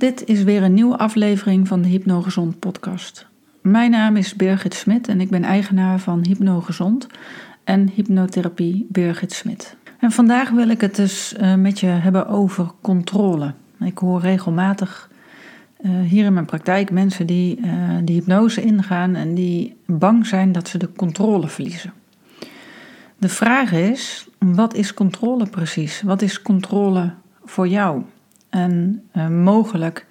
Dit is weer een nieuwe aflevering van de Hypnogezond podcast. Mijn naam is Birgit Smit en ik ben eigenaar van Hypnogezond en hypnotherapie Birgit Smit. En vandaag wil ik het dus uh, met je hebben over controle. Ik hoor regelmatig uh, hier in mijn praktijk mensen die uh, de hypnose ingaan en die bang zijn dat ze de controle verliezen. De vraag is, wat is controle precies? Wat is controle voor jou? En uh, mogelijk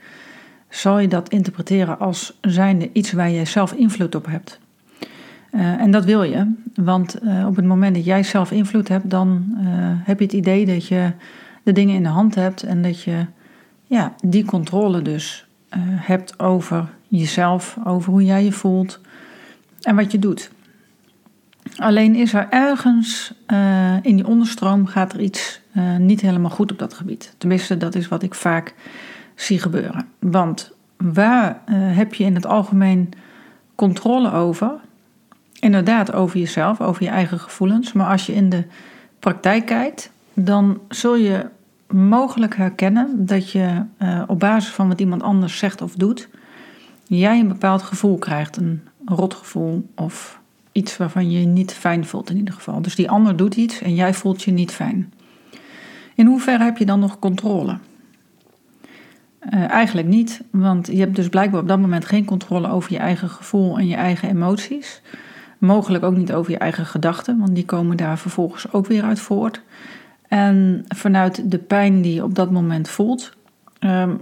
zal je dat interpreteren als zijnde iets waar jij zelf invloed op hebt. Uh, en dat wil je, want uh, op het moment dat jij zelf invloed hebt, dan heb je het idee dat je de dingen in de hand hebt en dat je ja, die controle dus hebt over jezelf, over hoe jij je voelt en wat je doet. Alleen is er ergens uh, in die onderstroom gaat er iets uh, niet helemaal goed op dat gebied. Tenminste, dat is wat ik vaak zie gebeuren. Want waar uh, heb je in het algemeen controle over? Inderdaad, over jezelf, over je eigen gevoelens. Maar als je in de praktijk kijkt, dan zul je mogelijk herkennen dat je op basis van wat iemand anders zegt of doet, jij een bepaald gevoel krijgt. Een rotgevoel of iets waarvan je je niet fijn voelt in ieder geval. Dus die ander doet iets en jij voelt je niet fijn. In hoeverre heb je dan nog controle? Uh, eigenlijk niet, want je hebt dus blijkbaar op dat moment geen controle over je eigen gevoel en je eigen emoties. Mogelijk ook niet over je eigen gedachten, want die komen daar vervolgens ook weer uit voort. En vanuit de pijn die je op dat moment voelt, um,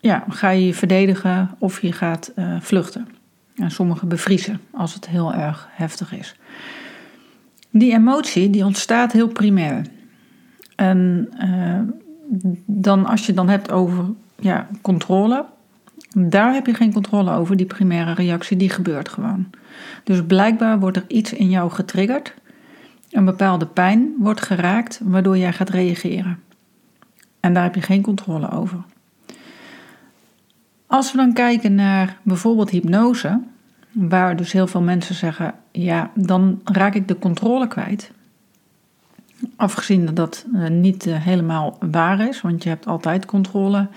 ja, ga je je verdedigen of je gaat uh, vluchten. En sommigen bevriezen als het heel erg heftig is. Die emotie die ontstaat heel primair. En uh, dan als je dan hebt over ja, controle, daar heb je geen controle over. Die primaire reactie die gebeurt gewoon. Dus blijkbaar wordt er iets in jou getriggerd. Een bepaalde pijn wordt geraakt waardoor jij gaat reageren. En daar heb je geen controle over. Als we dan kijken naar bijvoorbeeld hypnose, waar dus heel veel mensen zeggen: ja, dan raak ik de controle kwijt. Afgezien dat dat uh, niet uh, helemaal waar is, want je hebt altijd controle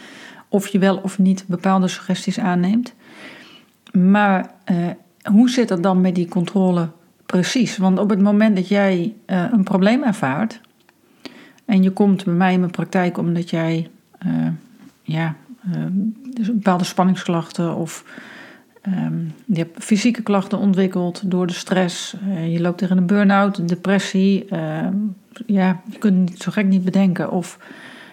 of je wel of niet bepaalde suggesties aanneemt. Maar uh, hoe zit het dan met die controle precies? Want op het moment dat jij een probleem ervaart en je komt bij mij in mijn praktijk omdat jij ja, dus bepaalde spanningsklachten of um, je hebt fysieke klachten ontwikkeld door de stress. Uh, je loopt tegen een burn-out, depressie. Uh, ja, je kunt het zo gek niet bedenken. Of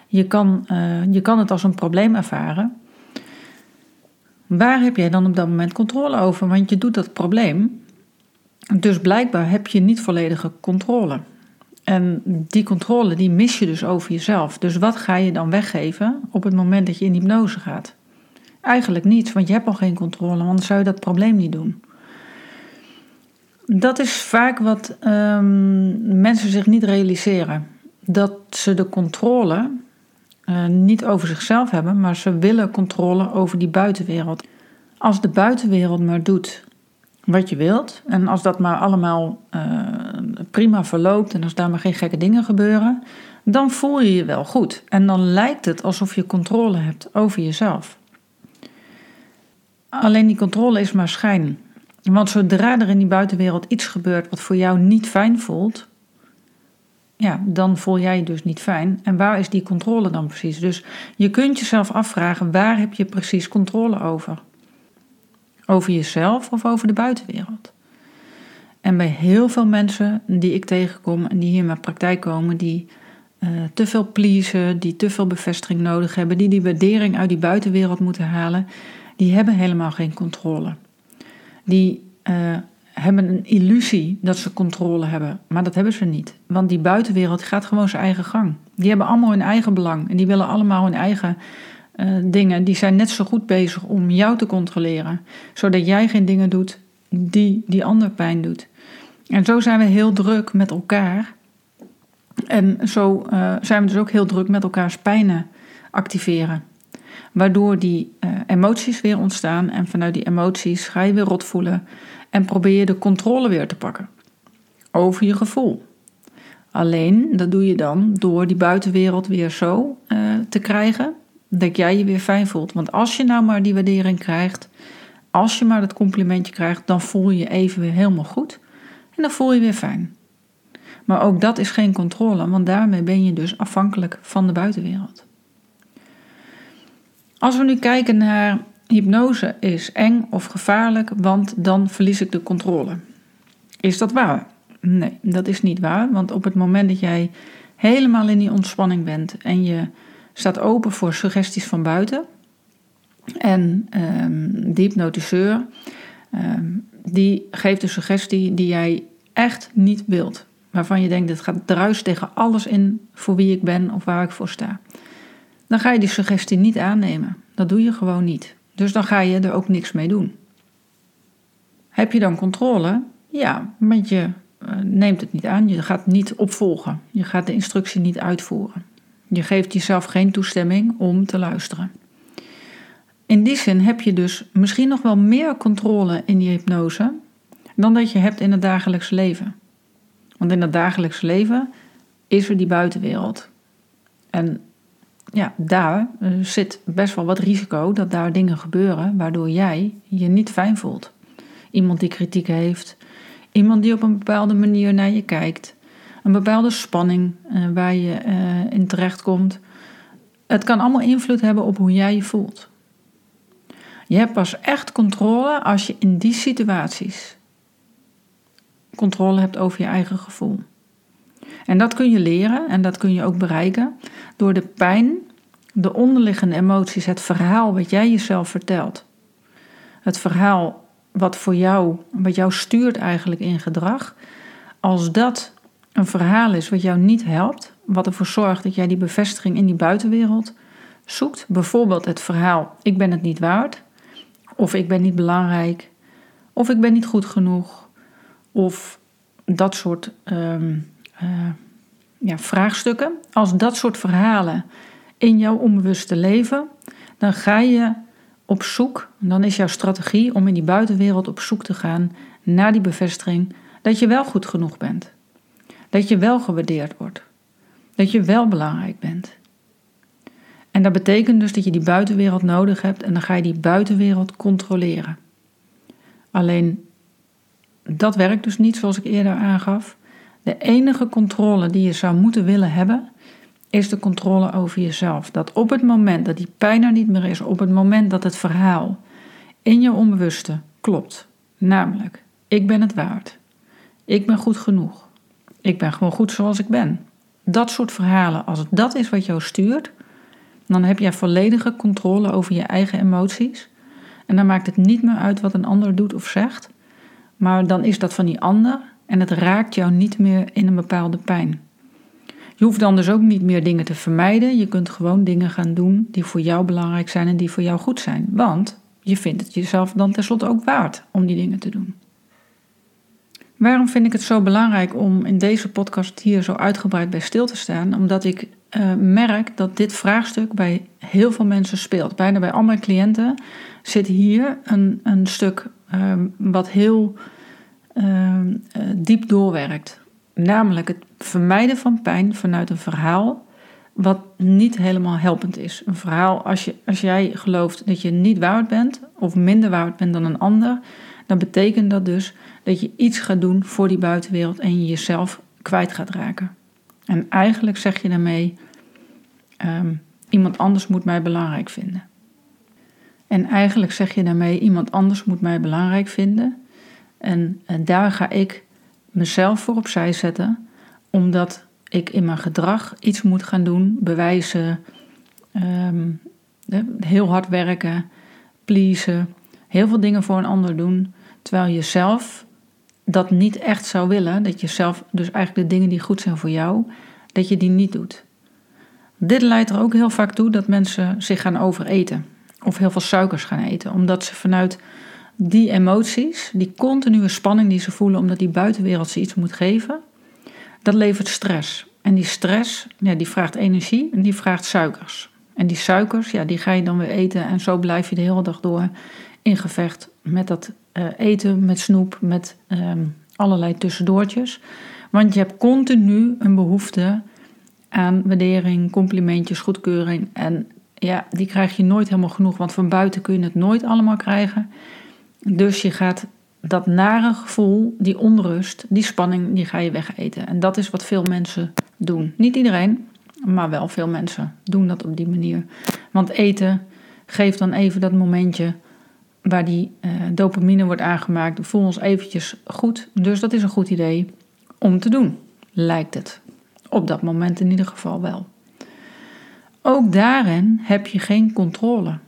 je kan, uh, je kan het als een probleem ervaren. Waar heb jij dan op dat moment controle over? Want je doet dat probleem. Dus blijkbaar heb je niet volledige controle. En die controle die mis je dus over jezelf. Dus wat ga je dan weggeven op het moment dat je in hypnose gaat? Eigenlijk niets, want je hebt al geen controle, want dan zou je dat probleem niet doen. Dat is vaak wat um, mensen zich niet realiseren. Dat ze de controle uh, niet over zichzelf hebben, maar ze willen controle over die buitenwereld. Als de buitenwereld maar doet wat je wilt, en als dat maar allemaal uh, prima verloopt en als daar maar geen gekke dingen gebeuren, dan voel je je wel goed. En dan lijkt het alsof je controle hebt over jezelf. Alleen die controle is maar schijn. Want zodra er in die buitenwereld iets gebeurt wat voor jou niet fijn voelt, ja, dan voel jij je dus niet fijn. En waar is die controle dan precies? Dus je kunt jezelf afvragen, waar heb je precies controle over? Over jezelf of over de buitenwereld? En bij heel veel mensen die ik tegenkom en die hier in mijn praktijk komen, die uh, te veel pleasen, die te veel bevestiging nodig hebben, die die waardering uit die buitenwereld moeten halen, die hebben helemaal geen controle. Die uh, hebben een illusie dat ze controle hebben, maar dat hebben ze niet. Want die buitenwereld gaat gewoon zijn eigen gang. Die hebben allemaal hun eigen belang en die willen allemaal hun eigen uh, dingen. Die zijn net zo goed bezig om jou te controleren, zodat jij geen dingen doet die die ander pijn doet. En zo zijn we heel druk met elkaar. En zo uh, zijn we dus ook heel druk met elkaars pijnen activeren. Waardoor die uh, emoties weer ontstaan en vanuit die emoties ga je weer rot voelen en probeer je de controle weer te pakken over je gevoel. Alleen dat doe je dan door die buitenwereld weer zo uh, te krijgen dat jij je weer fijn voelt. Want als je nou maar die waardering krijgt, als je maar dat complimentje krijgt, dan voel je je even weer helemaal goed. En dan voel je weer fijn. Maar ook dat is geen controle, want daarmee ben je dus afhankelijk van de buitenwereld. Als we nu kijken naar hypnose is eng of gevaarlijk, want dan verlies ik de controle. Is dat waar? Nee, dat is niet waar, want op het moment dat jij helemaal in die ontspanning bent en je staat open voor suggesties van buiten en um, de hypnotiseur ehm, die geeft de suggestie die jij echt niet wilt, waarvan je denkt het gaat druis tegen alles in voor wie ik ben of waar ik voor sta, dan ga je die suggestie niet aannemen. Dat doe je gewoon niet. Dus dan ga je er ook niks mee doen. Heb je dan controle? Ja, want je uh, neemt het niet aan. Je gaat niet opvolgen. Je gaat de instructie niet uitvoeren. Je geeft jezelf geen toestemming om te luisteren. In die zin heb je dus misschien nog wel meer controle in die hypnose dan dat je hebt in het dagelijks leven. Want in het dagelijks leven is er die buitenwereld. En ja, daar eh, zit best wel wat risico dat daar dingen gebeuren waardoor jij je niet fijn voelt. Iemand die kritiek heeft, iemand die op een bepaalde manier naar je kijkt, een bepaalde spanning uh, waar je uh, in terechtkomt. Het kan allemaal invloed hebben op hoe jij je voelt. Je hebt pas echt controle als je in die situaties controle hebt over je eigen gevoel. En dat kun je leren en dat kun je ook bereiken door de pijn, de onderliggende emoties, het verhaal wat jij jezelf vertelt. Het verhaal wat voor jou, wat jou stuurt eigenlijk in gedrag. Als dat een verhaal is wat jou niet helpt, wat ervoor zorgt dat jij die bevestiging in die buitenwereld zoekt. Bijvoorbeeld het verhaal: ik ben het niet waard, of ik ben niet belangrijk, of ik ben niet goed genoeg, of dat soort ehm, uh, ja, vraagstukken, als dat soort verhalen in jouw onbewuste leven, dan ga je op zoek, dan is jouw strategie om in die buitenwereld op zoek te gaan naar die bevestiging dat je wel goed genoeg bent. Dat je wel gewaardeerd wordt. Dat je wel belangrijk bent. En dat betekent dus dat je die buitenwereld nodig hebt en dan ga je die buitenwereld controleren. Alleen dat werkt dus niet zoals ik eerder aangaf. De enige controle die je zou moeten willen hebben, is de controle over jezelf. Dat op het moment dat die pijn er niet meer is, op het moment dat het verhaal in je onbewuste klopt, namelijk ik ben het waard, ik ben goed genoeg, ik ben gewoon goed zoals ik ben. Dat soort verhalen, als dat is wat jou stuurt, dan heb jij volledige controle over je eigen emoties. En dan maakt het niet meer uit wat een ander doet of zegt, maar dan is dat van die ander en het raakt jou niet meer in een bepaalde pijn. Je hoeft dan dus ook niet meer dingen te vermijden. Je kunt gewoon dingen gaan doen die voor jou belangrijk zijn en die voor jou goed zijn. Want je vindt het jezelf dan tenslotte ook waard om die dingen te doen. Waarom vind ik het zo belangrijk om in deze podcast hier zo uitgebreid bij stil te staan? Omdat ik uh, merk dat dit vraagstuk bij heel veel mensen speelt. Bijna bij al mijn cliënten zit hier een, een stuk uh, wat heel uh, diep doorwerkt. Namelijk het vermijden van pijn vanuit een verhaal wat niet helemaal helpend is. Een verhaal, als, je, als jij gelooft dat je niet waard bent of minder waard bent dan een ander, dan betekent dat dus dat je iets gaat doen voor die buitenwereld en je jezelf kwijt gaat raken. En eigenlijk zeg je daarmee: um, iemand anders moet mij belangrijk vinden. En eigenlijk zeg je daarmee: iemand anders moet mij belangrijk vinden. En, en daar ga ik mezelf voor opzij zetten, omdat ik in mijn gedrag iets moet gaan doen, bewijzen, ehm, heel hard werken, pleasen, heel veel dingen voor een ander doen, terwijl je zelf dat niet echt zou willen, dat je zelf dus eigenlijk de dingen die goed zijn voor jou, dat je die niet doet. Dit leidt er ook heel vaak toe dat mensen zich gaan overeten of heel veel suikers gaan eten, omdat ze vanuit die emoties, die continue spanning die ze voelen omdat die buitenwereld ze iets moet geven, dat levert stress. En die stress, ja, die vraagt energie en die vraagt suikers. En die suikers, ja, die ga je dan weer eten en zo blijf je de hele dag door in gevecht met dat uh, eten, met snoep, met um, allerlei tussendoortjes. Want je hebt continu een behoefte aan waardering, complimentjes, goedkeuring. En ja, die krijg je nooit helemaal genoeg, want van buiten kun je het nooit allemaal krijgen. Dus je gaat dat nare gevoel, die onrust, die spanning, die ga je wegeten. En dat is wat veel mensen doen. Niet iedereen, maar wel veel mensen doen dat op die manier. Want eten geeft dan even dat momentje waar die uh, dopamine wordt aangemaakt. We voelen ons eventjes goed. Dus dat is een goed idee om te doen, lijkt het. Op dat moment in ieder geval wel. Ook daarin heb je geen controle.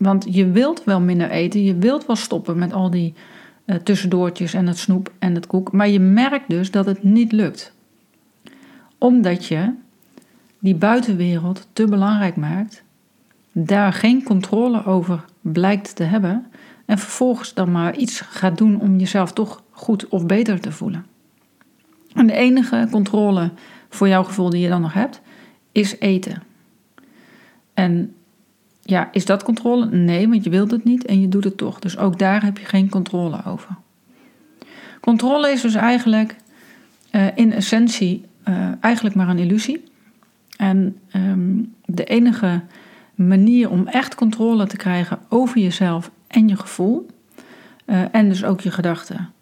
Want je wilt wel minder eten, je wilt wel stoppen met al die uh, tussendoortjes en het snoep en het koek, maar je merkt dus dat het niet lukt. Omdat je die buitenwereld te belangrijk maakt, daar geen controle over blijkt te hebben en vervolgens dan maar iets gaat doen om jezelf toch goed of beter te voelen. En de enige controle voor jouw gevoel die je dan nog hebt, is eten. En ja, is dat controle? Nee, want je wilt het niet en je doet het toch. Dus ook daar heb je geen controle over. Controle is dus eigenlijk uh, in essentie uh, eigenlijk maar een illusie. En um, de enige manier om echt controle te krijgen over jezelf en je gevoel, uh, en dus ook je gedachten,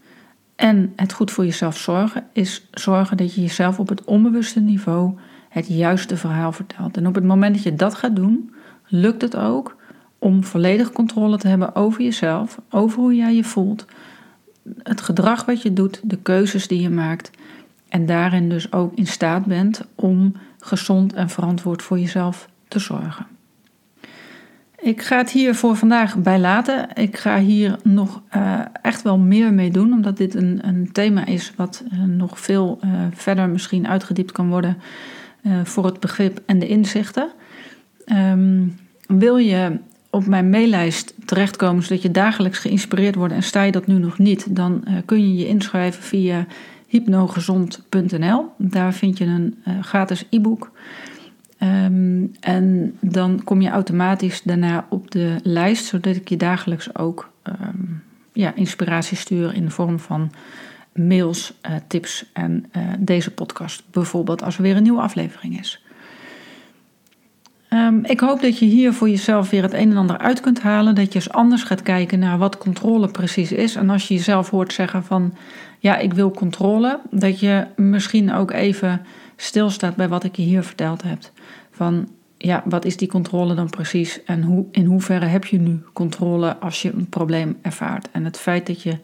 en het goed voor jezelf zorgen, is zorgen dat je jezelf op het onbewuste niveau het juiste verhaal vertelt. En op het moment dat je dat gaat doen, lukt het ook om volledig controle te hebben over jezelf, over hoe jij je voelt, het gedrag wat je doet, de keuzes die je maakt. En daarin dus ook in staat bent om gezond en verantwoord voor jezelf te zorgen. Ik ga het hier voor vandaag bij laten. Ik ga hier nog uh, echt wel meer mee doen, omdat dit een, een thema is wat uh, nog veel uh, verder misschien uitgediept kan worden voor het begrip en de inzichten. Um, wil je op mijn maillijst terechtkomen zodat je dagelijks geïnspireerd wordt en sta je dat nu nog niet, dan kun je je inschrijven via hypnogezond.nl. Daar vind je een gratis e-book. Um, en dan kom je automatisch daarna op de lijst, zodat ik je dagelijks ook um, ja, inspiratie stuur in de vorm van mails, uh, tips en deze podcast. Bijvoorbeeld als er weer een nieuwe aflevering is. Um, ik hoop dat je hier voor jezelf weer het een en ander uit kunt halen. Dat je eens anders gaat kijken naar wat controle precies is. En als je jezelf hoort zeggen van ja, ik wil controle, dat je misschien ook even stilstaat bij wat ik je hier verteld heb. Van ja, wat is die controle dan precies en hoe, in hoeverre heb je nu controle als je een probleem ervaart? En het feit dat je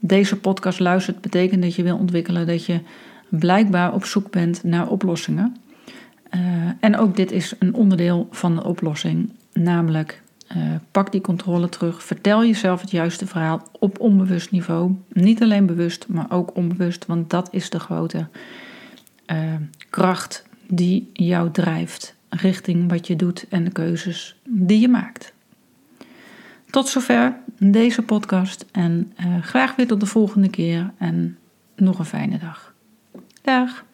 deze podcast luistert, betekent dat je wil ontwikkelen, dat je blijkbaar op zoek bent naar oplossingen. Uh, en ook dit is een onderdeel van de oplossing, namelijk uh, pak die controle terug, vertel jezelf het juiste verhaal op onbewust niveau. Niet alleen bewust, maar ook onbewust, want dat is de grote uh, kracht die jou drijft richting wat je doet en de keuzes die je maakt. Tot zover deze podcast en graag weer tot de volgende keer en nog een fijne dag. Dag!